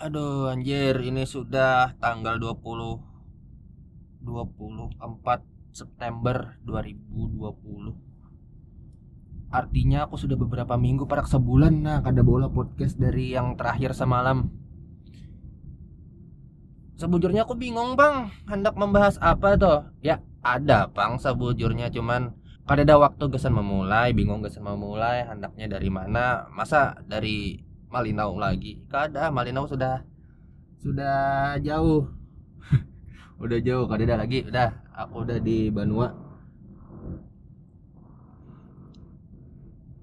Aduh anjir ini sudah tanggal 20 24 September 2020 Artinya aku sudah beberapa minggu pada sebulan nah kada bola podcast dari yang terakhir semalam. Sebujurnya aku bingung bang hendak membahas apa tuh Ya ada bang sebujurnya cuman kada ada waktu gesan memulai bingung gesan memulai hendaknya dari mana? Masa dari Malinau lagi. Kada Malinau sudah sudah jauh. Udah jauh kada ada lagi. Udah aku udah di Banua.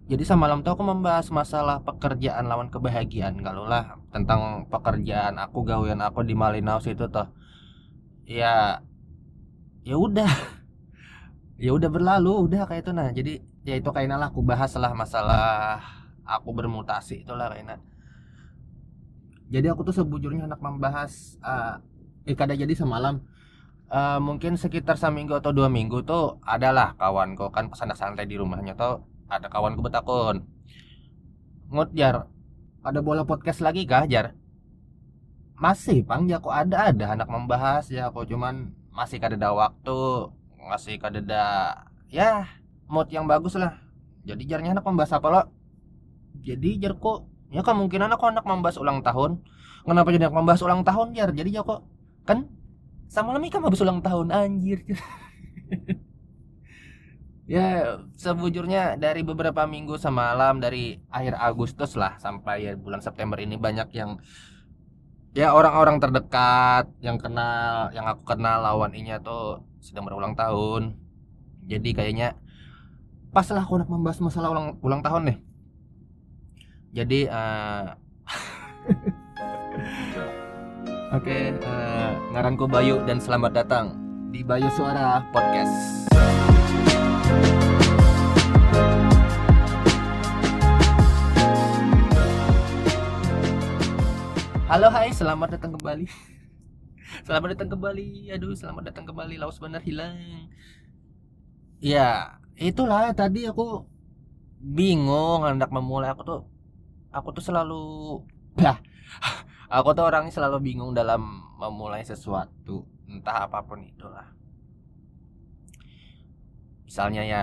Jadi semalam tuh aku membahas masalah pekerjaan lawan kebahagiaan kalau lah. Tentang pekerjaan aku gawean aku di Malinau situ tuh. Ya ya udah. Ya udah berlalu udah kayak itu nah. Jadi ya itu kayaknya lah aku bahas lah masalah aku bermutasi itulah kayaknya jadi aku tuh sebujurnya hendak membahas uh, eh kada jadi semalam. Uh, mungkin sekitar seminggu atau dua minggu tuh adalah kawanku kan pesan santai di rumahnya tuh ada kawanku betakun. Ngut jar ada bola podcast lagi kah jar? Masih pang ya kok ada ada anak membahas ya kok cuman masih kada waktu masih kada ya mood yang bagus lah. Jadi jarnya anak membahas apa lo jadi jar kok ya kemungkinan aku anak membahas ulang tahun. Kenapa jadi anak membahas ulang tahun jar jadi ya kok kan sama lami kan habis ulang tahun anjir. Ya sebujurnya dari beberapa minggu semalam dari akhir Agustus lah sampai ya bulan September ini banyak yang ya orang-orang terdekat yang kenal yang aku kenal lawan ini tuh sedang berulang tahun. Jadi kayaknya pas lah aku nak membahas masalah ulang ulang tahun nih jadi uh, Oke, okay, uh, eh, ngaranku Bayu dan selamat datang di Bayu Suara Podcast. Halo hai, selamat datang kembali. Selamat datang kembali. Aduh, selamat datang kembali. Laos benar hilang. Ya, itulah tadi aku bingung hendak memulai aku tuh aku tuh selalu bah. Aku tuh orangnya selalu bingung dalam memulai sesuatu entah apa pun itulah. Misalnya ya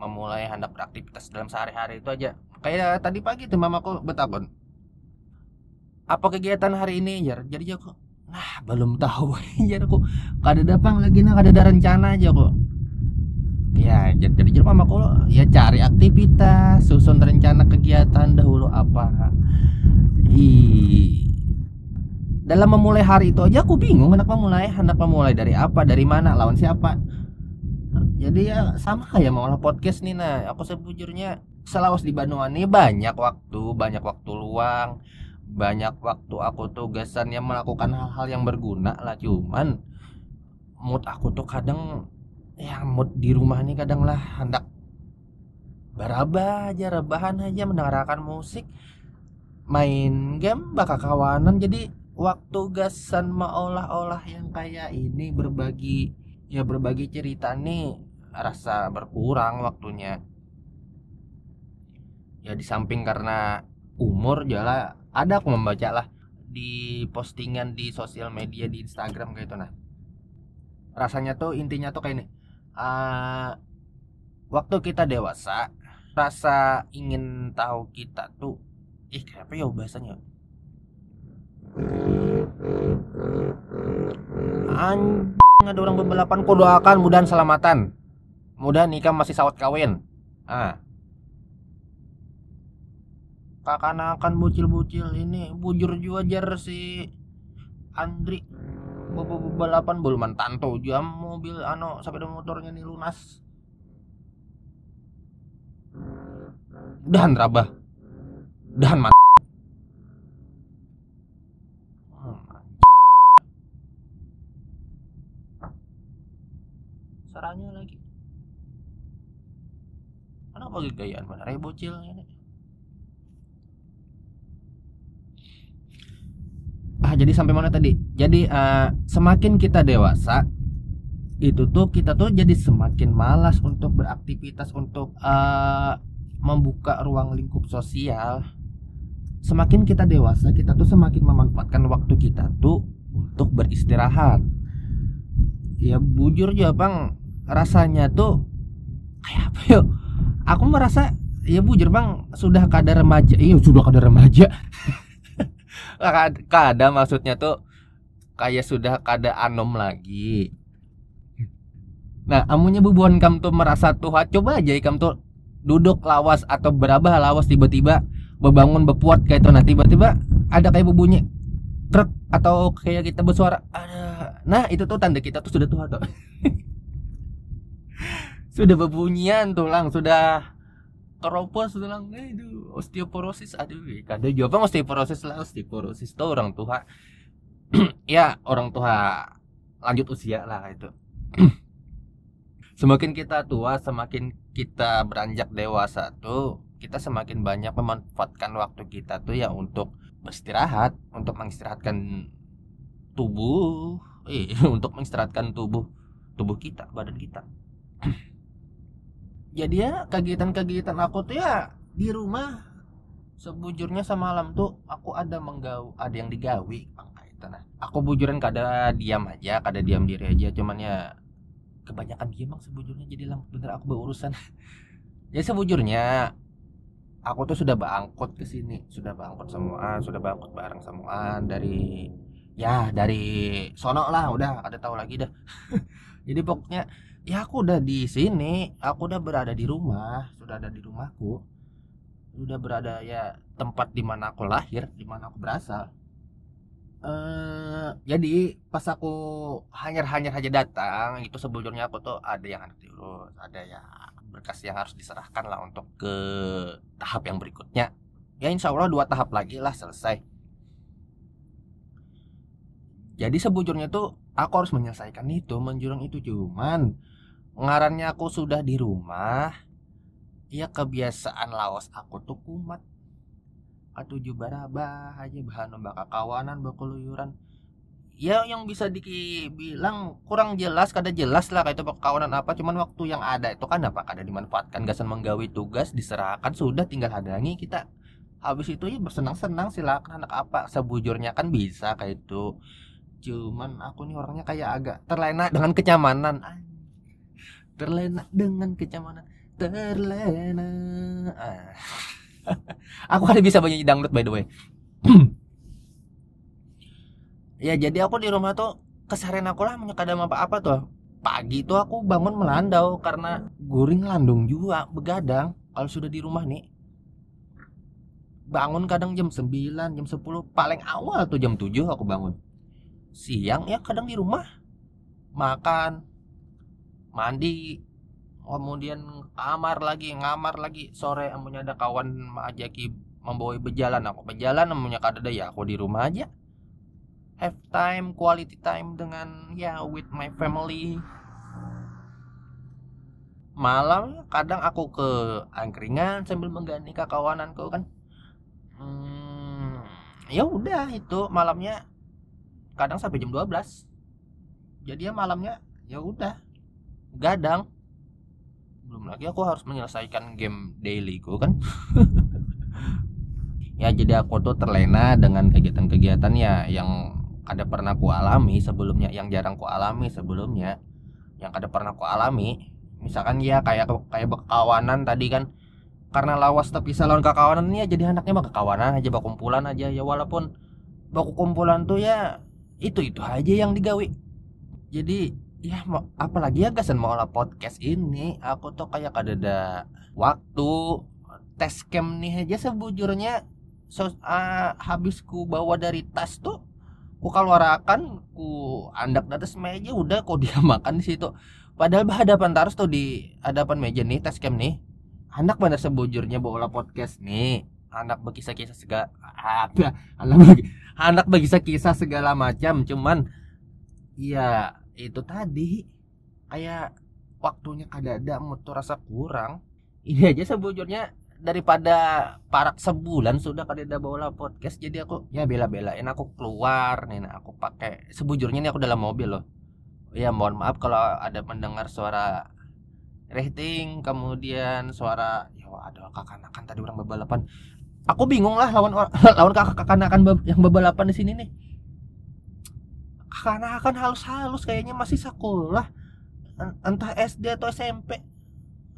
memulai hendak beraktivitas dalam sehari-hari itu aja. Kayak tadi pagi tuh mamaku betakon apa kegiatan hari ini ya jadi aku nah belum tahu. Ya aku kada dapang lagi nah kada ada rencana aja kok ya jadi jadi mamaku ya cari aktivitas susun rencana kegiatan dahulu apa. Ih dalam memulai hari itu aja aku bingung hendak memulai hendak memulai dari apa dari mana lawan siapa. Jadi ya sama kayak mau podcast nih nah aku sebujurnya selawas di Bandung ini banyak waktu banyak waktu luang banyak waktu aku tugasan yang melakukan hal-hal yang berguna lah cuman mood aku tuh kadang ya mood di rumah nih kadang lah hendak beraba aja rebahan aja mendengarkan musik main game bakal kawanan. Jadi waktu gasan maolah-olah yang kayak ini berbagi ya berbagi cerita nih rasa berkurang waktunya. Ya di samping karena umur jala ada aku membaca lah di postingan di sosial media di Instagram kayak itu nah. Rasanya tuh intinya tuh kayak ini uh, waktu kita dewasa rasa ingin tahu kita tuh ih apa ya bahasanya Anjing ada orang berbalapan kau doakan mudahan selamatan. Mudah nikah masih sawat kawin. Ah. Kakanakan bucil-bucil ini bujur juga jar si Andri balapan belum tanto jam mobil ano sampai motornya nih lunas. Dan rabah. Dan mati. caranya lagi kenapa gayaan mana bocil ini ah jadi sampai mana tadi? Jadi uh, semakin kita dewasa itu tuh kita tuh jadi semakin malas untuk beraktivitas untuk uh, membuka ruang lingkup sosial. Semakin kita dewasa kita tuh semakin memanfaatkan waktu kita tuh untuk beristirahat. Ya bujur aja bang. Rasanya tuh kayak apa yuk aku merasa ya bujur bang sudah kada remaja iya sudah kada remaja kada maksudnya tuh kayak sudah kada anom lagi. Nah amunya bubuan kam tuh merasa tuh coba aja ikam tuh duduk lawas atau berabah lawas tiba-tiba bebangun bepuat kayak itu. Nah tiba-tiba ada kayak bunyi truk atau kayak kita bersuara nah itu tuh tanda kita tuh sudah tua tuh. Sudah bebunyian tulang sudah keropos tulang eh, itu osteoporosis. Aduh kada apa osteoporosis lah osteoporosis tuh orang tua. Ya orang tua lanjut usia lah itu. Semakin kita tua semakin kita beranjak dewasa tuh kita semakin banyak memanfaatkan waktu kita tuh ya untuk beristirahat untuk mengistirahatkan tubuh eh untuk mengistirahatkan tubuh tubuh kita badan kita jadi ya kegiatan-kegiatan aku tuh ya di rumah. Sebujurnya semalam tuh aku ada menggau ada yang digawi nah aku bujuran kada diam aja kada diam diri aja. Cuman ya kebanyakan diam bang sebujurnya. Jadi lang bener aku berurusan. Ya sebujurnya aku tuh sudah bangkut ke sini. Sudah bangkut semua sudah bangkut bareng semua dari ya dari sono lah udah. Ada tahu lagi dah. Jadi pokoknya ya aku udah di sini. Aku udah berada di rumah. Sudah ada di rumahku. Sudah berada ya tempat di mana aku lahir di mana aku berasal. Uh, jadi pas aku hanyar-hanyar aja datang itu sebelumnya aku tuh ada yang harus diurus ada ya berkas yang harus diserahkan lah untuk ke tahap yang berikutnya. Ya insya Allah dua tahap lagi lah selesai. Jadi sebujurnya tuh aku harus menyelesaikan itu menjurang itu cuman ngarannya aku sudah di rumah ya kebiasaan laos aku tuh kumat. Atuju barabah aja bahan baka kawanan bakuluyuran ya yang bisa dibilang kurang jelas kada jelas lah kayak itu kawanan apa. Cuman waktu yang ada itu kan apa? Kada dimanfaatkan gasan menggawi tugas diserahkan sudah tinggal hadangi kita. Habis itu ya bersenang-senang silakan anak apa? Sebujurnya kan bisa kayak itu. Cuman aku nih orangnya kayak agak terlena dengan kenyamanan terlena dengan kenyamanan. Terlena. Ah. aku ada bisa banyak dangdut by the way. Ya jadi aku di rumah tuh kesarian aku lah menyekadam apa apa tuh. Pagi tuh aku bangun melandau karena guring landung juga begadang. Kalau sudah di rumah nih bangun kadang jam 9 jam 10 paling awal tuh jam 7 aku bangun. Siang ya kadang di rumah makan mandi kemudian kamar lagi ngamar lagi. Sore amunya ada kawan ajaki membawa berjalan aku berjalan amunya kada ya aku di rumah aja. Have time quality time dengan ya with my family. Malam kadang aku ke angkringan sambil menggani kawananku kan. Hmm, ya udah itu malamnya kadang sampai jam 12 jadi ya malamnya ya udah gadang. Belum lagi aku harus menyelesaikan game dailyku kan? Ya jadi aku tuh terlena dengan kegiatan-kegiatan ya yang ada pernah ku alami sebelumnya yang jarang ku alami sebelumnya yang ada pernah ku alami. Misalkan ya kayak kayak kawanan tadi kan. Karena lawas tapi salon kekawanan ya jadi anaknya mah kekawanan aja bak kumpulan aja ya. Walaupun baku kumpulan tuh ya itu itu aja yang digawi jadi ya mau apalagi ya gasan mau lah podcast ini. Aku tuh kayak ada waktu tes cam nih aja sebujurnya. So, uh, habis ku bawa dari tas tuh ku keluarkan ku andak di atas meja udah kok dia makan di situ. Padahal hadapan terus tuh di hadapan meja nih tas cam nih. Anak bener sebujurnya bawa podcast nih. Anak berkisah-kisah segala apa? Anak bagi anak berkisah-kisah segala macam cuman ya itu tadi. Kayak waktunya kada ada motor rasa kurang. Ini aja sebujurnya daripada parak sebulan sudah kada bawa podcast. Jadi aku ya bela-belain aku keluar nih. Nah, aku pakai sebujurnya ini aku dalam mobil loh. Ya mohon maaf kalau ada mendengar suara rating kemudian suara ya ada kakak-kakan tadi orang balapan aku bingung lah lawan lawan kakak-kakak yang bebalapan di sini nih kakak akan halus-halus kayaknya masih sekolah. Entah SD atau SMP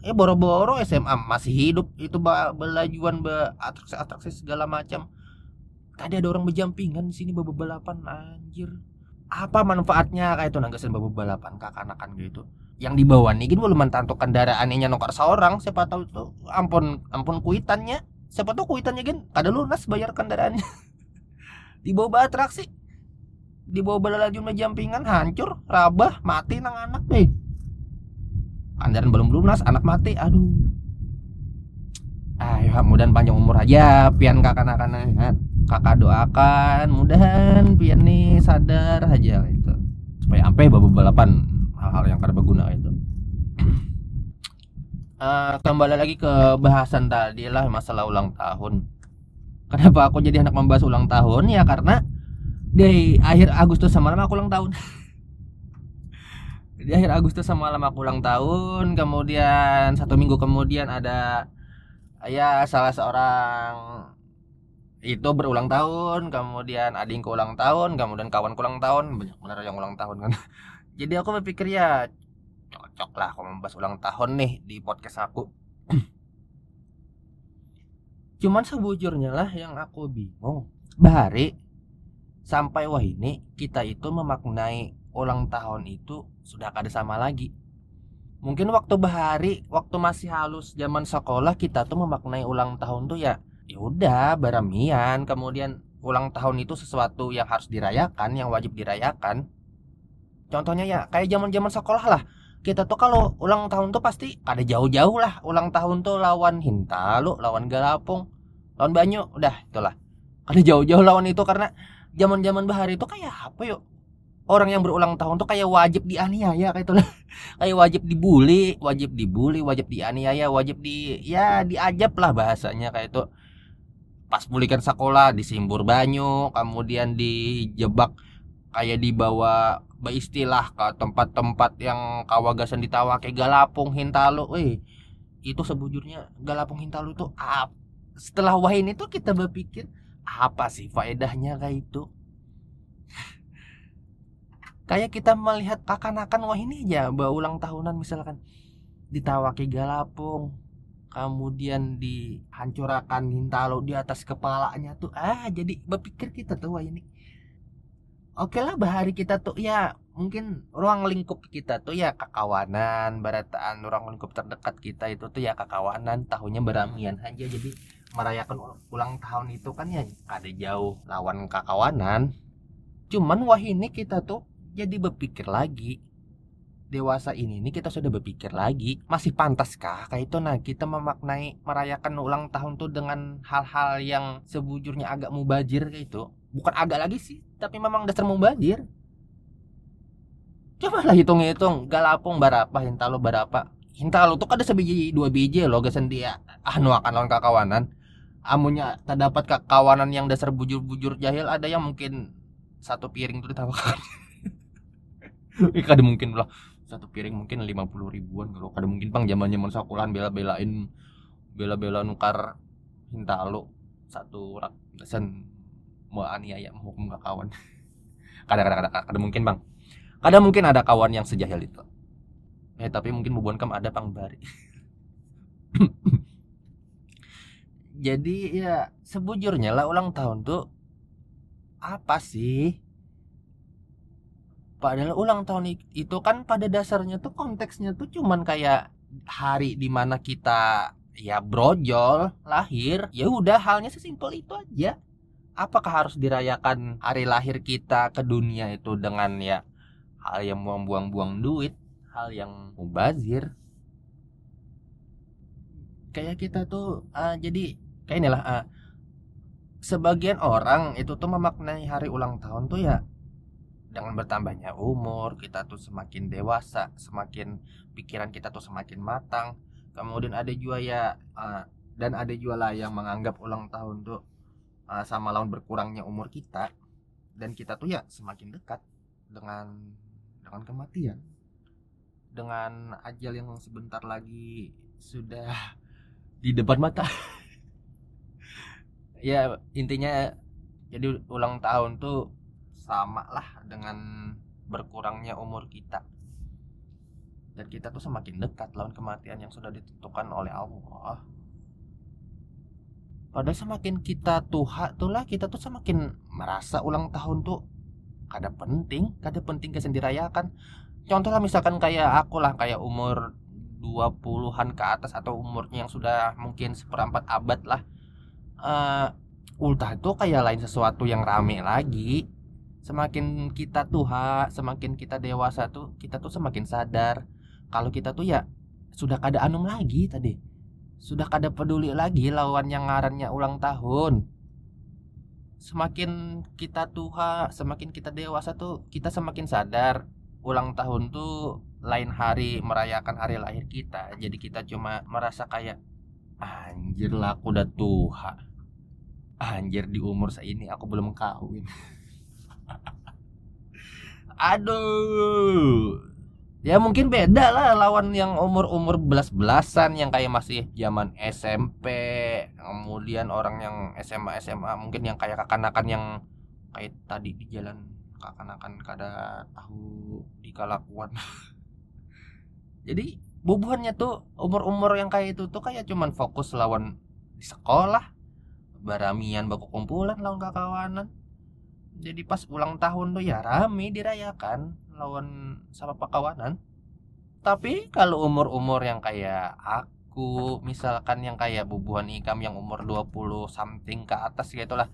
ya boro-boro SMA masih hidup. Itu belajuan be atraksi-atraksi segala macam. Tadi ada orang berjampingan di sini bawa balapan anjir. Apa manfaatnya? Kayak itu nanggasin bawa balapan kakak-anakan gitu. Yang dibawa nih gini belum mantanto kendaraannya nongkar seorang siapa tahu itu ampun ampun kuitannya. Siapa tahu kuitannya gin ada lunas bayar kendaraannya. Dibawa atraksi dibawa balajuan jampingan hancur rabah mati nang anak deh anggaran belum lunas anak mati aduh. Ayo mudah panjang umur aja pian kakak kakak kakak doakan mudahan pian nih sadar aja itu supaya sampai babu balapan hal-hal yang kada berguna itu uh, kembali lagi ke bahasan tadi lah masalah ulang tahun. Kenapa aku jadi anak membahas ulang tahun? Ya karena di akhir Agustus sama aku ulang tahun. Di akhir Agustus sama malam aku ulang tahun kemudian satu minggu kemudian ada ya salah seorang itu berulang tahun kemudian adingku ulang tahun kemudian kawan ulang tahun banyak benar yang ulang tahun kan. Jadi aku berpikir ya cocok lah kalau membahas ulang tahun nih di podcast aku. Cuman sebujurnya lah yang aku bingung bahari sampai wah ini kita itu memaknai ulang tahun itu sudah kada sama lagi. Mungkin waktu bahari, waktu masih halus zaman sekolah kita tuh memaknai ulang tahun tuh ya ya udah baramian, kemudian ulang tahun itu sesuatu yang harus dirayakan, yang wajib dirayakan. Contohnya ya kayak zaman-zaman sekolah lah. Kita tuh kalau ulang tahun tuh pasti ada jauh-jauh lah. Ulang tahun tuh lawan Hintalu, lawan Galapung, lawan Banyu, udah itulah. Ada jauh-jauh lawan itu karena zaman-zaman bahari itu kayak apa yuk? orang yang berulang tahun tuh kayak wajib dianiaya kayak itu kayak wajib dibully wajib dibully wajib dianiaya wajib di ya diajab lah bahasanya kayak itu. Pas pulihkan sekolah disimbur banyu kemudian dijebak kayak dibawa beristilah ke tempat-tempat yang kawagasan ditawa kayak Galapung Hintalu weh itu sebujurnya Galapung Hintalu itu apa setelah wah ini tuh kita berpikir apa sih faedahnya kayak itu? Kayak kita melihat akan-akan wah ini aja bawa ulang tahunan misalkan. Ditawaki galapung kemudian dihancurkan hintalo di atas kepalanya tuh ah jadi berpikir kita tuh wah ini. Oke lah bahari kita tuh ya mungkin ruang lingkup kita tuh ya kakawanan barataan ruang lingkup terdekat kita itu tuh ya kakawanan tahunnya beramian aja jadi merayakan ulang tahun itu kan ya ada jauh lawan kakawanan cuman wah ini kita tuh jadi berpikir lagi. Dewasa ini nih kita sudah berpikir lagi. Masih pantaskah kayak itu? Nah kita memaknai merayakan ulang tahun tuh dengan hal-hal yang sebujurnya agak mubazir kayak itu. Bukan agak lagi sih tapi memang dasar mubazir. Coba lah hitung-hitung galapung berapa? Hintalo berapa? Hintalo tuh kan ada sebiji dua biji loh gasan dia anu akan lawan kakawanan amunya terdapat kakawanan yang dasar bujur-bujur jahil ada yang mungkin satu piring tuh ditawakan kada mungkin lah satu piring mungkin lima puluh ribuan kalau kada mungkin bang zaman zaman sekolahan bela belain bela bela nukar hintalo satu rak sen mau aniaya mau hukum kawan. Kada kada kada kada mungkin bang. Kada mungkin ada kawan yang sejahil itu. Eh tapi mungkin bubuan kam ada pang bari jadi ya sebujurnya lah ulang tahun tuh apa sih? Padahal ulang tahun itu kan pada dasarnya tuh konteksnya tuh cuman kayak hari di mana kita ya brojol lahir ya udah halnya sesimpel itu aja. Apakah harus dirayakan hari lahir kita ke dunia itu dengan ya hal yang membuang-buang duit hal yang mubazir? Kayak kita tuh uh, jadi kayak inilah uh, sebagian orang itu tuh memaknai hari ulang tahun tuh ya dengan bertambahnya umur kita tuh semakin dewasa semakin pikiran kita tuh semakin matang. Kemudian ada juga ya uh, dan ada juga lah yang menganggap ulang tahun tuh uh, sama lawan berkurangnya umur kita dan kita tuh ya semakin dekat dengan dengan kematian. Dengan ajal yang sebentar lagi sudah di depan mata ya intinya jadi ulang tahun tuh sama lah dengan berkurangnya umur kita. Dan kita tuh semakin dekat lawan kematian yang sudah ditentukan oleh Allah. Padahal semakin kita tua tuh lah kita tuh semakin merasa ulang tahun tuh kada penting kada penting kesan dirayakan. Contoh lah misalkan kayak aku lah kayak umur 20-an ke atas atau umurnya yang sudah mungkin seperempat abad lah uh, ultah itu kayak lain sesuatu yang rame lagi. Semakin kita tua semakin kita dewasa tuh kita tuh semakin sadar. Kalau kita tuh ya sudah kada anum lagi tadi. Sudah kada peduli lagi lawan yang ngarannya ulang tahun. Semakin kita tua semakin kita dewasa tuh kita semakin sadar. Ulang tahun tuh lain hari merayakan hari lahir kita. Jadi kita cuma merasa kayak anjir lah aku udah tua anjir di umur saya ini aku belum kawin. Aduh. Ya mungkin beda lah lawan yang umur umur belas belasan yang kayak masih zaman SMP kemudian orang yang SMA SMA mungkin yang kayak kakanakan yang kayak tadi di jalan akan-akan kada tahu di kalakuan jadi bubuhannya tuh umur-umur yang kayak itu tuh kayak cuman fokus lawan di sekolah baramian baku kumpulan lawan kakawanan jadi pas ulang tahun tuh ya rame dirayakan lawan sama pakawanan tapi kalau umur-umur yang kayak aku misalkan yang kayak bubuhan ikam yang umur 20 something ke atas gitu lah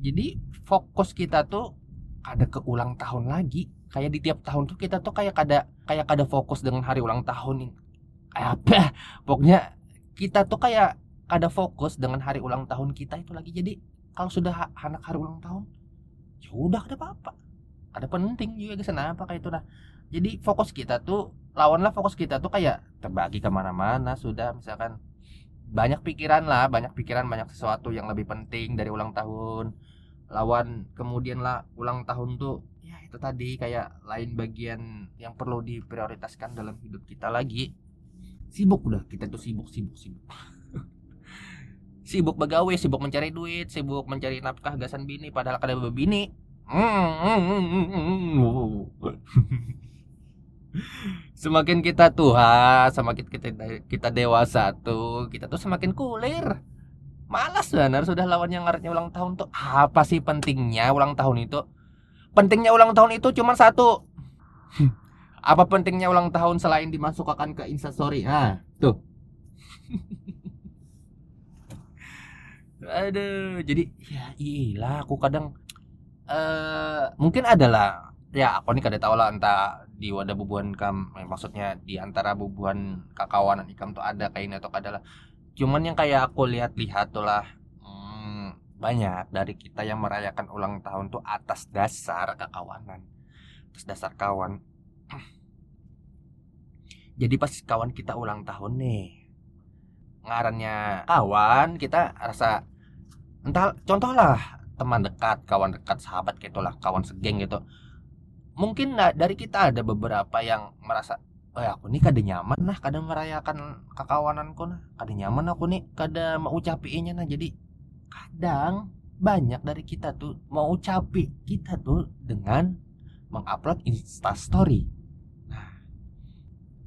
jadi fokus kita tuh ada ke ulang tahun lagi. Kayak di tiap tahun tuh kita tuh kayak kada kayak kada fokus dengan hari ulang tahun ini. Apa? Pokoknya kita tuh kayak kada fokus dengan hari ulang tahun kita itu lagi. Jadi kalau sudah anak hari ulang tahun ya udah ada apa-apa. Ada penting juga ke sana apa kayak itu nah jadi fokus kita tuh lawanlah fokus kita tuh kayak terbagi ke mana-mana sudah. Misalkan banyak pikiran lah banyak pikiran banyak sesuatu yang lebih penting dari ulang tahun. Lawan kemudian lah ulang tahun tuh ya itu tadi kayak lain bagian yang perlu diprioritaskan dalam hidup kita lagi. Sibuk udah kita tuh sibuk sibuk sibuk sibuk begawe sibuk mencari duit sibuk mencari nafkah gasan bini padahal kada bini. Semakin kita tua semakin kita kita dewasa tuh kita tuh semakin kulir. Malas benar sudah lawan yang ngaretnya ulang tahun tuh. Apa sih pentingnya ulang tahun itu? Pentingnya ulang tahun itu cuma satu. Apa pentingnya ulang tahun selain dimasukkan ke instastory nah tuh aduh jadi ya iyalah aku kadang uh, mungkin adalah ya aku nih kada tahu lah entah di wadah bubuhan kam eh, maksudnya di antara bubuhan kakawanan ikam tuh ada kainnya atau kada lah. Cuman yang kayak aku lihat-lihat tuh lah hmm, banyak dari kita yang merayakan ulang tahun tuh atas dasar kekawanan atas dasar kawan. Jadi pas kawan kita ulang tahun nih ngarannya kawan kita rasa entah contoh lah teman dekat kawan dekat sahabat gitu lah kawan segeng gitu. Mungkin dari kita ada beberapa yang merasa oh ya aku nih kada nyaman nah kada merayakan kekawananku nah kada nyaman aku nih kada mau ucapinya nah. Jadi kadang banyak dari kita tuh mau ucapi kita tuh dengan mengupload instastory nah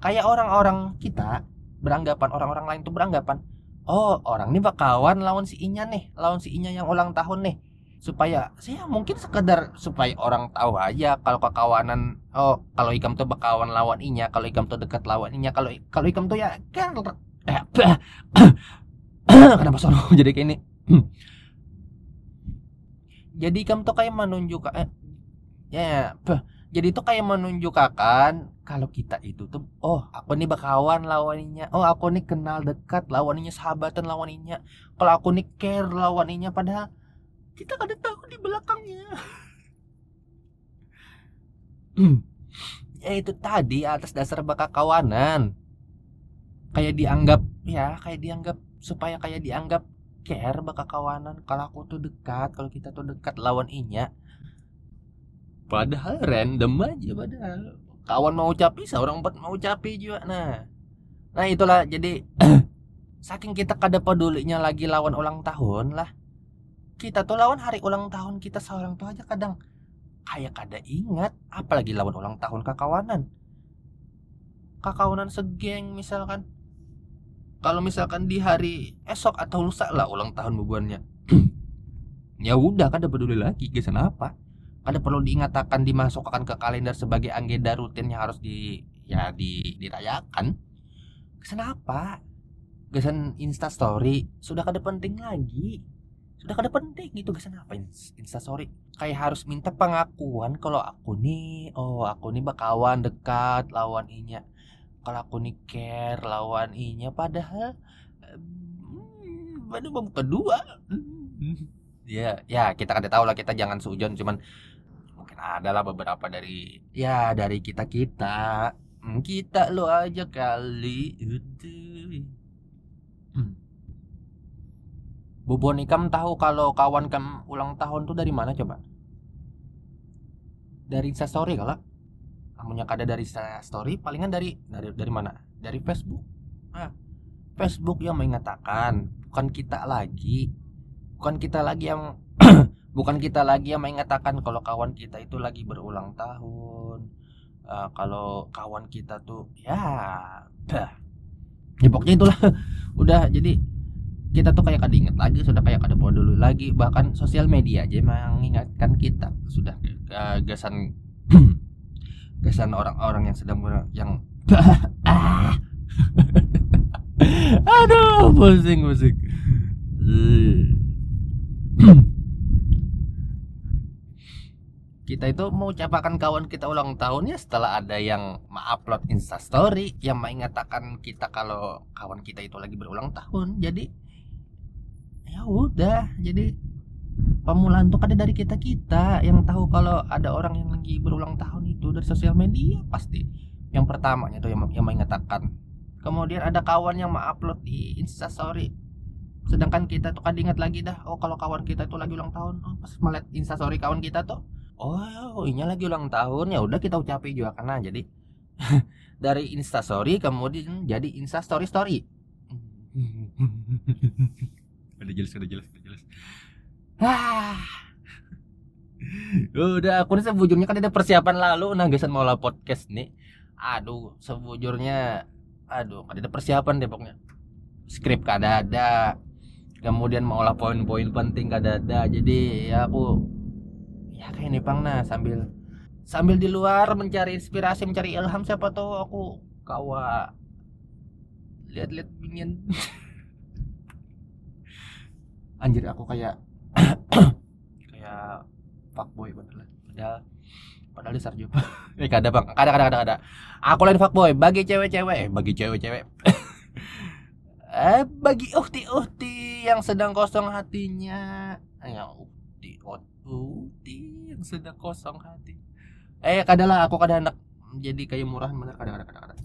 kayak orang-orang kita beranggapan orang-orang lain tuh beranggapan oh orang ini bakawan lawan si Inya nih lawan si Inya yang ulang tahun nih. Supaya saya mungkin sekedar supaya orang tahu aja kalau kekawanan oh kalau ikam tuh bakawan lawan inya kalau ikam tuh dekat lawan inya kalau kalau ikam tuh ya kan eh, kenapa sono jadi kayak ini? Jadi ikam tuh kayak menunjuk eh, ya jadi itu kayak menunjukkan kalau kita itu tuh oh aku nih bakawan lawaninya oh aku nih kenal dekat lawaninya sahabatan lawaninya kalau aku nih care lawaninya padahal kita kada tahu di belakangnya. Ya itu tadi atas dasar bakal kawanan kayak dianggap ya kayak dianggap supaya kayak dianggap care bakal kawanan kalau aku tuh dekat kalau kita tuh dekat lawan inya padahal random aja padahal kawan mau capi seorang empat mau capi juga. Nah nah itulah. Jadi saking kita kada pedulinya lagi lawan ulang tahun lah. Kita tuh lawan hari ulang tahun kita seorang tuh aja kadang kayak kada ingat. Apalagi lawan ulang tahun kakawanan kakawanan segeng misalkan. Kalau misalkan di hari esok atau lusa lah ulang tahun bubuannya. Ya udah kada peduli lagi kesan apa kada perlu diingatakan dimasukkan ke kalender sebagai agenda rutin yang harus di ya di dirayakan. Apa? Kesan insta story sudah kada penting lagi. Udah kada penting gitu guys apa instastory kayak harus minta pengakuan kalau aku nih oh aku nih bakawan dekat lawan inya. Kalau aku nih care lawan inya padahal hmm, baru kedua. Ya ya kita kada tahu lah kita jangan sujon cuman mungkin ada lah beberapa dari ya dari kita kita hmm, kita lo aja kali hmm. Bu Bonikam tahu kalau kawan kam ulang tahun tuh dari mana coba? Dari Instastory kalau? Kamunya kada dari Instastory, palingan dari dari dari mana? Dari Facebook. Ah, Facebook yang mengatakan bukan kita lagi, bukan kita lagi yang bukan kita lagi yang mengatakan kalau kawan kita itu lagi berulang tahun. Uh, kalau kawan kita tuh ya, dah. Ya pokoknya itulah. Udah jadi kita tuh kayak kada inget lagi sudah kayak kada dulu lagi bahkan sosial media aja mengingatkan kita sudah uh, gasan gasan orang-orang yang sedang yang aduh pusing pusing kita itu mau ucapkan kawan kita ulang tahun ya setelah ada yang mengupload instastory yang mengatakan kita kalau kawan kita itu lagi berulang tahun. Jadi ya udah. Jadi pemulaan tuh ada dari kita kita yang tahu kalau ada orang yang lagi berulang tahun itu dari sosial media pasti. Yang pertamanya tuh yang yang mengatakan kemudian ada kawan yang mengupload di instastory sedangkan kita tuh kan ingat lagi dah oh kalau kawan kita itu lagi ulang tahun oh, pas melihat instastory kawan kita tuh oh ini lagi ulang tahun. Ya udah kita ucapin juga karena jadi dari instastory kemudian jadi instastory story udah jelas udah jelas udah jelas. Ah. Udah aku nih sebujurnya kan ada persiapan lalu. Nah gesan mau lah podcast nih. Aduh sebujurnya aduh kan ada persiapan deh pokoknya. Skrip kada ada kemudian mau lah poin-poin penting kada ada jadi ya aku ya kayak ini pang nah sambil sambil di luar mencari inspirasi mencari ilham siapa tahu aku kawa. Lihat-lihat ingin anjir aku kayak kayak fuckboy bener lah padahal padahal di sarjana eh kada bang. Kada kada kada kada. Aku lain fuckboy. Bagi cewek-cewek. Eh bagi cewek-cewek. Eh bagi uhti uhti yang sedang kosong hatinya. Yang uhti uhti yang sedang kosong hati. Eh kada lah aku kada anak jadi kayak murahan bener kada kada kada kada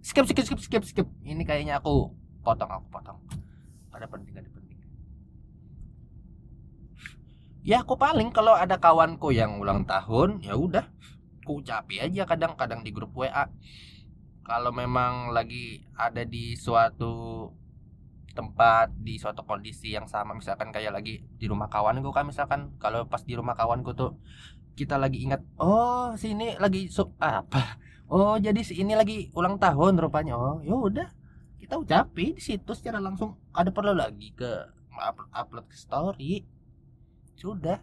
skip skip skip skip skip. Ini kayaknya aku potong aku potong. Ada penting ada penting. Ya aku paling kalau ada kawanku yang ulang tahun ya udah. Aku ucapi aja kadang-kadang di grup WA kalau memang lagi ada di suatu tempat di suatu kondisi yang sama. Misalkan kayak lagi di rumah kawanku kan misalkan kalau pas di rumah kawanku tuh kita lagi ingat oh sini lagi su apa? Oh jadi si ini lagi ulang tahun rupanya. Oh ya udah kita ucapi di situ secara langsung. Ada perlu lagi ke upload, ke story? Sudah.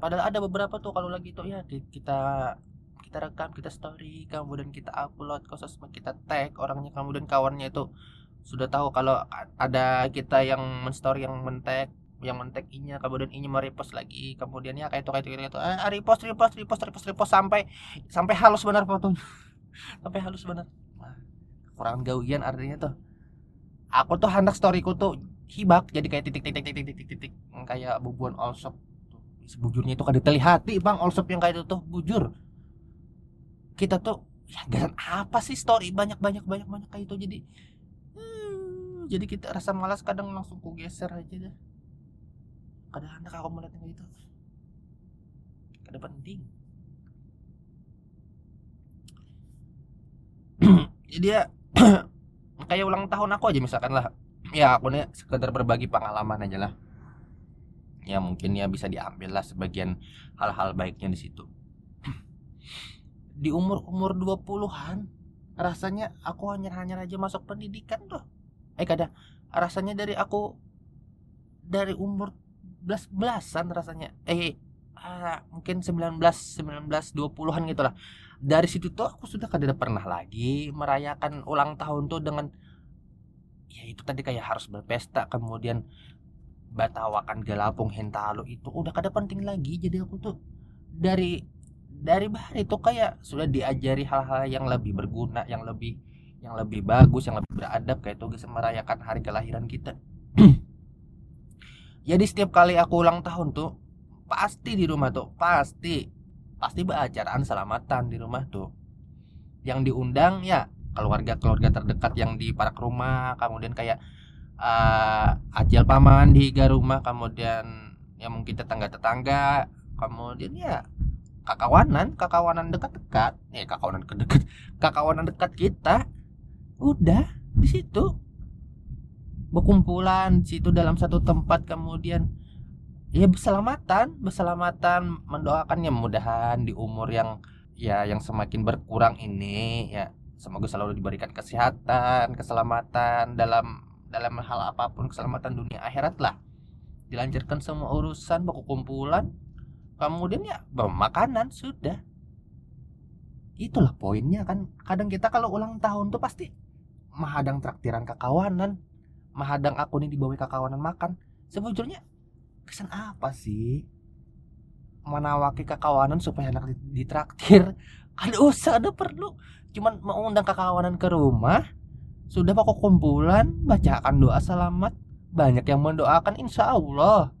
Padahal ada beberapa tuh kalau lagi tuh ya kita kita rekam kita story kemudian kita upload sosmed kita tag orangnya kemudian kawannya itu sudah tahu kalau ada kita yang menstory yang mentag yang mentag inya kemudian inya merepost lagi kemudian ya kayak itu kayak itu kayak itu. Eh, repost repost repost repost repost sampai sampai halus benar fotonya. Sampai halus benar. Kurang gawian artinya tuh. Aku tuh hendak storyku tuh hibak jadi kayak titik titik titik titik titik kayak bubuan all shop sebujurnya itu kan terlihat bang all shop yang kayak itu tuh bujur. Kita tuh ya apa sih story? Banyak banyak banyak banyak kayak itu. Jadi jadi kita rasa malas kadang langsung ku geser aja deh kadang anak aku melihat kayak itu kadang penting jadi ya kayak ulang tahun aku aja misalkan lah. Ya aku nih sekedar berbagi pengalaman aja lah. Ya mungkin ya bisa diambil lah sebagian hal-hal baiknya di situ. Di umur umur 20-an rasanya aku hanya hanya aja masuk pendidikan tuh eh kada rasanya dari aku dari umur belas belasan rasanya. Eh ah, mungkin 19 19 20-an gitu lah dari situ tuh aku sudah kada pernah lagi merayakan ulang tahun tuh dengan ya itu tadi kayak harus berpesta kemudian batawakan galapung hentalu itu udah kada penting lagi. Jadi aku tuh dari dari bahar itu kayak sudah diajari hal-hal yang lebih berguna yang lebih yang lebih bagus yang lebih beradab kayak itu bisa merayakan hari kelahiran kita. Jadi setiap kali aku ulang tahun tuh pasti di rumah tuh pasti pasti beracaraan selamatan di rumah tuh. Yang diundang ya keluarga-keluarga terdekat yang di parak rumah kemudian kayak uh, ajal paman di rumah kemudian ya mungkin tetangga-tetangga kemudian ya kakawanan kakawanan dekat-dekat ya kakawanan dekat kakawanan dekat kita udah di situ. Berkumpulan di situ dalam satu tempat kemudian ya berselamatan berselamatan mendoakannya mudahan di umur yang ya yang semakin berkurang ini ya. Semoga selalu diberikan kesehatan keselamatan dalam dalam hal apa pun keselamatan dunia akhirat lah. Dilancarkan semua urusan baku kumpulan kemudian ya makanan sudah. Itulah poinnya kan. Kadang kita kalau ulang tahun tuh pasti mahadang traktiran kekawanan. Mahadang aku nih dibawa kekawanan makan. Sebetulnya kesan apa sih? Menawaki kekawanan supaya anak ditraktir? Ada usah ada perlu. Cuman mau undang kekawanan ke rumah sudah pokok kumpulan bacakan doa selamat. Banyak yang mendoakan insya Allah.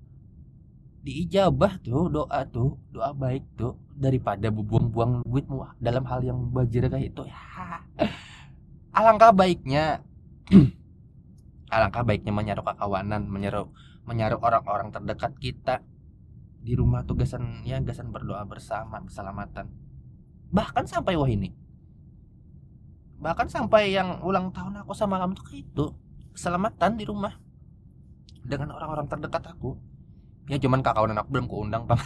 Diijabah tuh doa tuh doa baik tuh. Daripada buang-buang duit dalam hal yang bajir kayak itu ya alangkah baiknya alangkah baiknya menyaruh kekawanan menyaruh menyaruh orang-orang terdekat kita. Di rumah tugasan ya gasan berdoa bersama keselamatan. Bahkan sampai wah ini. Bahkan sampai yang ulang tahun aku sama kamu tuh itu keselamatan di rumah. Dengan orang-orang terdekat aku. Ya cuman kakaunan aku belum keundang bang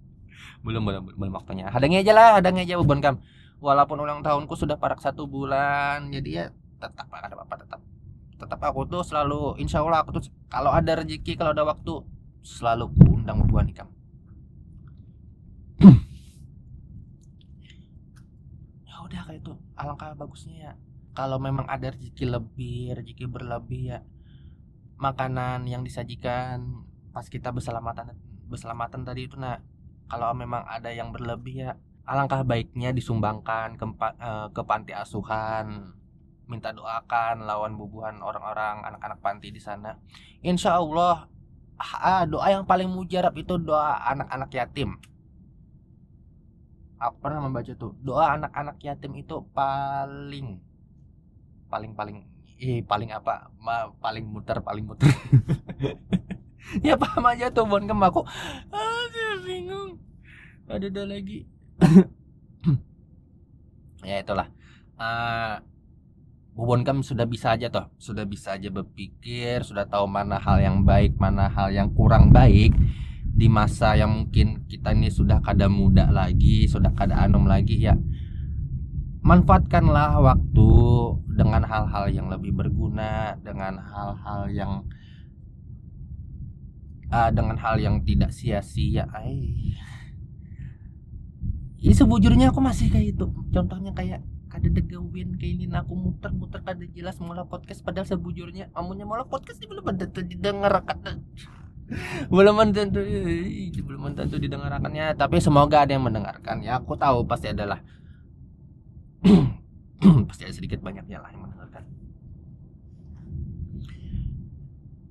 belum belum belum waktunya. Hadangnya aja lah hadangnya aja beban kam walaupun ulang tahunku sudah parak satu bulan jadi ya tetap ada apa tetap tetap aku tuh selalu insya Allah aku tuh kalau ada rezeki kalau ada waktu selalu undang beban ikam udah kayak itu alangkah bagusnya ya. Kalau memang ada rezeki lebih rezeki berlebih ya makanan yang disajikan pas kita berselamatan berselamatan tadi itu nah kalau memang ada yang berlebih ya alangkah baiknya disumbangkan ke, eh, ke panti asuhan minta doakan lawan bubuhan orang-orang anak-anak panti di sana. Insya Allah ah, doa yang paling mujarab itu doa anak-anak yatim. Aku pernah membaca tuh doa anak-anak yatim itu paling paling paling eh paling apa? Ma, paling muter paling muter. Ya paham aja tuh bon kem aku aduh bingung. Ada ada lagi ya itulah uh, Bubon kam sudah bisa aja toh sudah bisa aja berpikir sudah tahu mana hal yang baik mana hal yang kurang baik di masa yang mungkin kita ini sudah kada muda lagi, sudah kada anum lagi ya. Manfaatkanlah waktu dengan hal-hal yang lebih berguna, dengan hal-hal yang uh, dengan hal yang tidak sia-sia. Ya sebujurnya aku masih kayak itu. Contohnya kayak kada degawin kayak ini. Aku muter-muter kada jelas mula podcast. Padahal sebujurnya amunya mula podcast di belum ada didengar kata belum tentu belum tentu didengarkannya. Tapi semoga ada yang mendengarkan. Ya aku tahu pasti adalah pasti ada sedikit banyaknya lah yang mendengarkan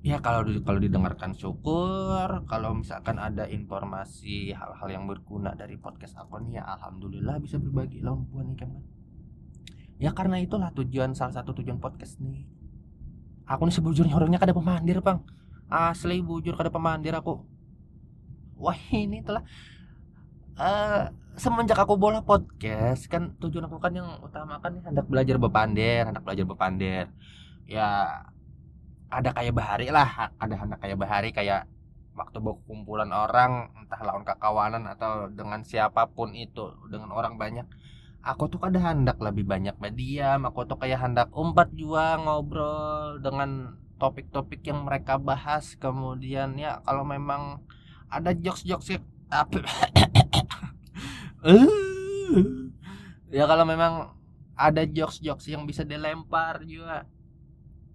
ya kalau kalau didengarkan syukur kalau misalkan ada informasi hal-hal yang berguna dari podcast aku nih ya alhamdulillah bisa berbagi. Lawan nih kan? Ya karena itulah tujuan salah satu tujuan podcast nih. Aku nih sebujurnya orangnya kada pemandir bang. Asli bujur kada pemandir aku. Wah ini telah uh, semenjak aku bola podcast kan tujuan aku kan yang utama kan hendak belajar bepandir hendak belajar bepandir ya ada kayak bahari lah ada hendak kayak bahari kayak waktu berkumpulan orang entah lawan kekawanan atau dengan siapa pun itu dengan orang banyak. Aku tuh kada hendak lebih banyak mediam aku tuh kayak hendak umpat juga ngobrol dengan topik-topik yang mereka bahas. Kemudian ya kalau memang ada jokes-jokes apa ya kalau memang ada jokes-jokes yang bisa dilempar juga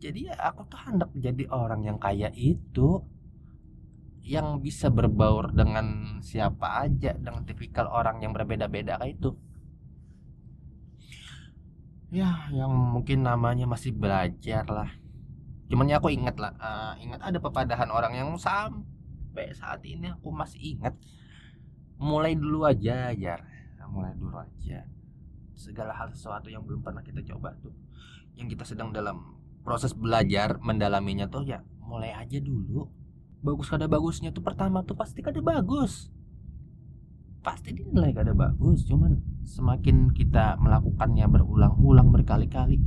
jadi ya aku tuh hendak jadi orang yang kayak itu yang bisa berbaur dengan siapa aja dengan tipikal orang yang berbeda-beda kayak itu. Ya yang mungkin namanya masih belajar lah. Cuman ya aku ingat lah uh, ingat ada pepadahan orang yang sampai saat ini aku masih ingat. Mulai dulu aja ya mulai dulu aja. Segala hal sesuatu yang belum pernah kita coba tuh yang kita sedang dalam proses belajar mendalaminya tuh ya mulai aja dulu. Bagus kada bagusnya tuh pertama tuh pasti kada bagus. Pasti dinilai kada bagus cuman semakin kita melakukannya berulang-ulang berkali-kali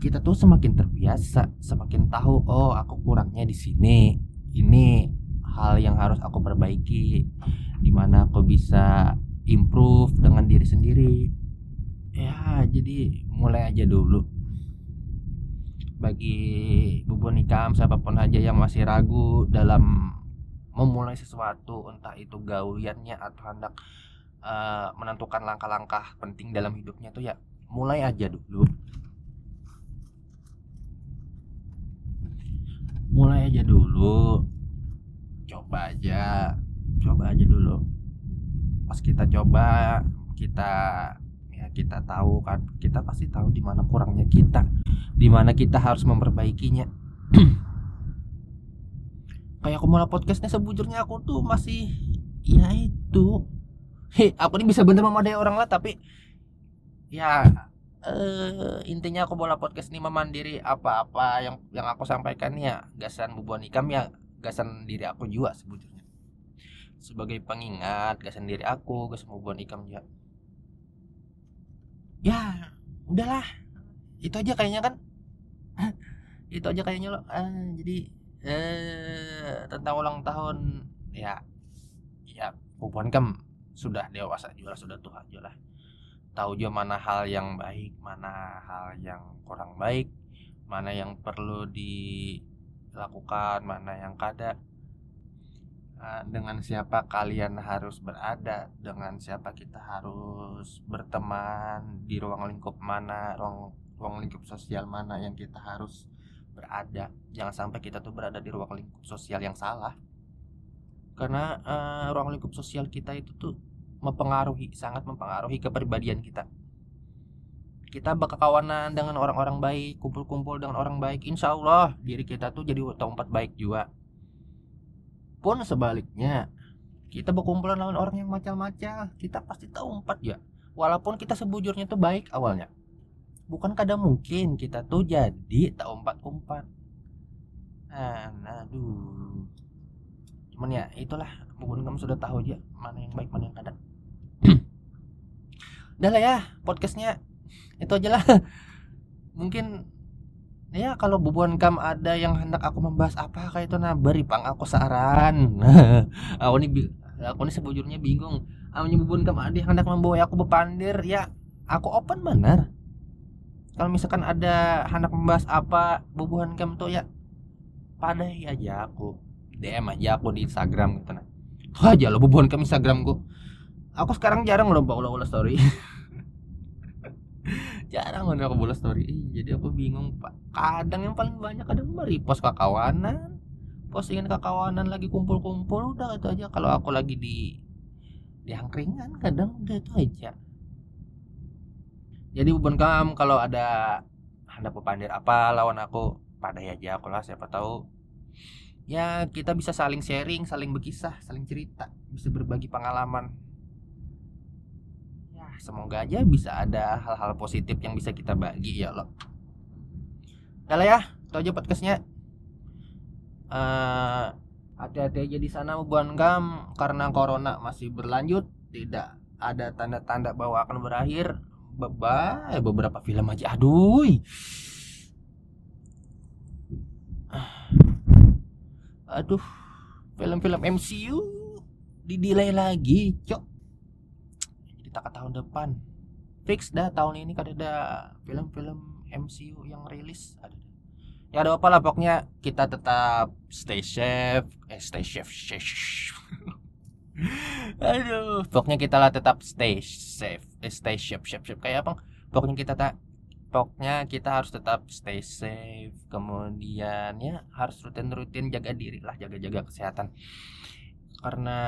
kita tuh semakin terbiasa semakin tahu oh aku kurangnya di sini ini hal yang harus aku perbaiki di mana aku bisa improve dengan diri sendiri. Ya jadi mulai aja dulu bagi bubun nikam siapa pun aja yang masih ragu dalam memulai sesuatu entah itu gawiannya atau hendak uh, menentukan langkah-langkah penting dalam hidupnya tuh ya mulai aja dulu. Mulai aja dulu. Coba aja. Coba aja dulu. Pas kita coba kita kita tahu kan kita pasti tahu di mana kurangnya kita di mana kita harus memperbaikinya. Kayak aku mulai podcastnya sebujurnya aku tuh masih ya itu. Hei aku ini bisa bener memadai orang lah tapi ya uh, intinya aku bola podcast ini memandiri apa-apa yang yang aku sampaikan ya gasan bubuan ikam ya gasan diri aku juga sebujurnya. Sebagai pengingat gasan diri aku gasan bubuan ikam juga ya udahlah. Itu aja kayaknya kan. Itu aja kayaknya lo. Ah, jadi eh tentang ulang tahun ya ya Pupuan Kem sudah dewasa juga sudah tua juga lah. Tahu juga mana hal yang baik mana hal yang kurang baik mana yang perlu dilakukan mana yang kada. Eh, dengan siapa kalian harus berada, dengan siapa kita harus berteman, di ruang lingkup mana, ruang ruang lingkup sosial mana yang kita harus berada. Jangan sampai kita tuh berada di ruang lingkup sosial yang salah. Karena uh, ruang lingkup sosial kita itu tuh mempengaruhi, sangat mempengaruhi kepribadian kita. Kita berkawanan dengan orang-orang baik, kumpul-kumpul dengan orang baik, insya Allah diri kita tuh jadi tempat baik juga pun sebaliknya kita berkumpulan lawan orang yang macam-macam kita pasti tahu empat ya. Walaupun kita sebujurnya tuh baik awalnya. Bukan kada mungkin kita tuh jadi tahu empat umpat nah, aduh. Cuman ya itulah. Mungkin kamu sudah tahu aja mana yang baik mana yang kada udah lah ya podcastnya. Itu aja lah. Mungkin ya kalau bubuan kam ada yang hendak aku membahas apa kayak itu? Nah beri pang aku saran. Aku nih aku nih sebujurnya bingung. Amnya bubuan kam ada yang hendak membawa aku bepandir ya aku open benar. Kalau misalkan ada hendak membahas apa bubuan kam tuh ya pada aja aku. DM aja aku di Instagram gitu nah. Wah aja lo bubuan kam Instagramku aku sekarang jarang loh ulah-ulah story jarang aku bola story. Jadi aku bingung pak. Kadang yang paling banyak kadang repost kakawanan postingan kakawanan lagi kumpul-kumpul udah itu aja. Kalau aku lagi di di angkringan kadang udah itu aja. Jadi bukan kamu kalau ada anda pepandir apa lawan aku pada aja aku lah siapa tahu. Ya kita bisa saling sharing saling berkisah saling cerita bisa berbagi pengalaman semoga aja bisa ada hal-hal positif yang bisa kita bagi ya lo lah ya itu aja podcastnya. Uh, hati-hati aja di sana buan gam. Karena corona masih berlanjut tidak ada tanda-tanda bahwa akan berakhir. Bye beberapa film aja. Aduh. Aduh film-film MCU di delay lagi cok tahun depan. Fix dah tahun ini kan ada film-film MCU yang rilis ada. Ya ada apa lah pokoknya kita tetap stay safe eh stay safe aduh pokoknya kita lah tetap stay safe eh, stay safe safe safe. Kayak apa? Pokoknya kita tak pokoknya kita harus tetap stay safe. Kemudian ya harus rutin-rutin jaga diri lah jaga-jaga kesehatan. Karena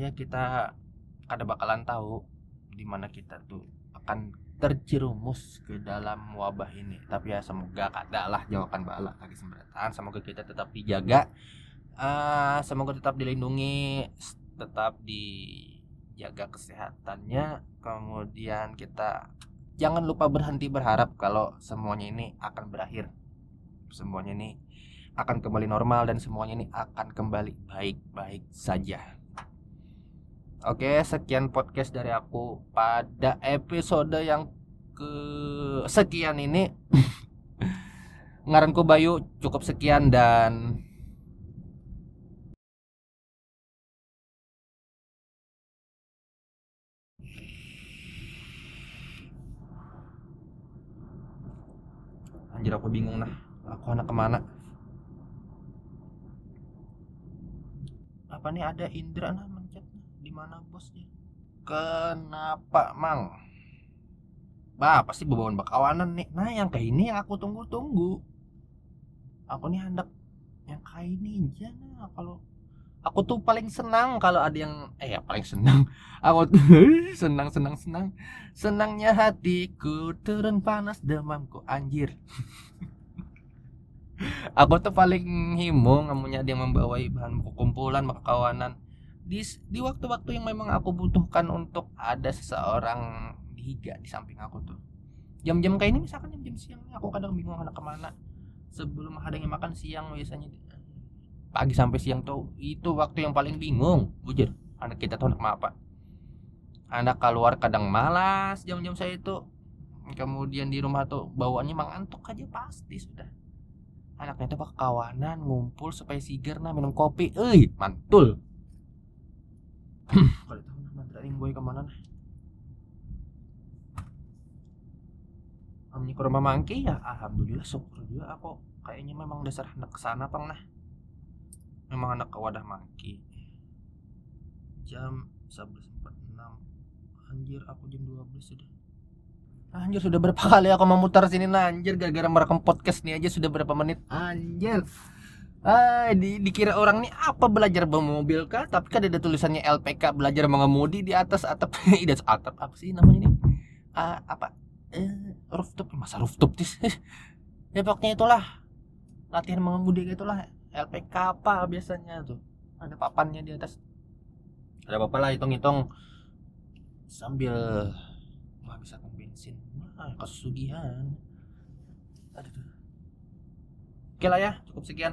ya kita ada bakalan tahu di mana kita tuh akan terjerumus ke dalam wabah ini. Tapi ya semoga ada lah jawaban bala lagi sembratan semoga kita tetap dijaga. Uh, semoga tetap dilindungi tetap dijaga kesehatannya. Kemudian kita jangan lupa berhenti berharap kalau semuanya ini akan berakhir. Semuanya ini akan kembali normal dan semuanya ini akan kembali baik-baik saja Oke, sekian podcast dari aku pada episode yang ke sekian ini. Ngaranku Bayu cukup sekian dan anjir aku bingung nah aku anak ke mana? Apa nih ada Indra nah mencet di mana bosnya? Kenapa mang? Bah pasti bawaan bakawanan nih. Nah yang kayak ini yang aku tunggu-tunggu. Aku nih hendak yang kayak ini aja nah kalau aku tuh paling senang kalau ada yang eh ya paling senang. Aku senang senang senang. Senangnya hatiku turun panas demamku anjir. Aku tuh paling himo ngamunya dia membawai bahan kumpulan maka kawanan di di waktu-waktu yang memang aku butuhkan untuk ada seseorang dihiga di samping aku tuh. Jam-jam kayak ini misalkan jam-jam siang aku kadang bingung anak ke mana. Sebelum ada yang makan siang biasanya pagi sampai siang tuh itu waktu yang paling bingung. Bujur anak kita tuh anak apa anak keluar kadang malas jam-jam saya itu kemudian di rumah tuh bawaannya mengantuk aja pasti sudah. Anaknya tuh kawanan ngumpul supaya sigar nah minum kopi. Eh mantul kalau tahu nama dari boy ke mana Amnya ke rumah mangki? Ya alhamdulillah syukur juga aku. Kayaknya memang dasar anak ke sana pang nah. Memang anak ke wadah maki jam 11.46 anjir aku jam 12 sudah. Anjir sudah berapa kali aku memutar sini nah? Anjir gara-gara merekam podcast nih aja sudah berapa menit. Anjir Ah, di, dikira orang nih apa belajar bawa mobil kah? Tapi kan ada tulisannya LPK belajar mengemudi di atas atap. Di atap apa sih namanya ini? Ah, apa? Eh, rooftop masa rooftop tis? ya pokoknya itulah latihan mengemudi gitulah LPK apa biasanya tuh ada papannya di atas ada apa lah hitung-hitung sambil menghabiskan bensin nah kesugihan aduh oke lah ya cukup sekian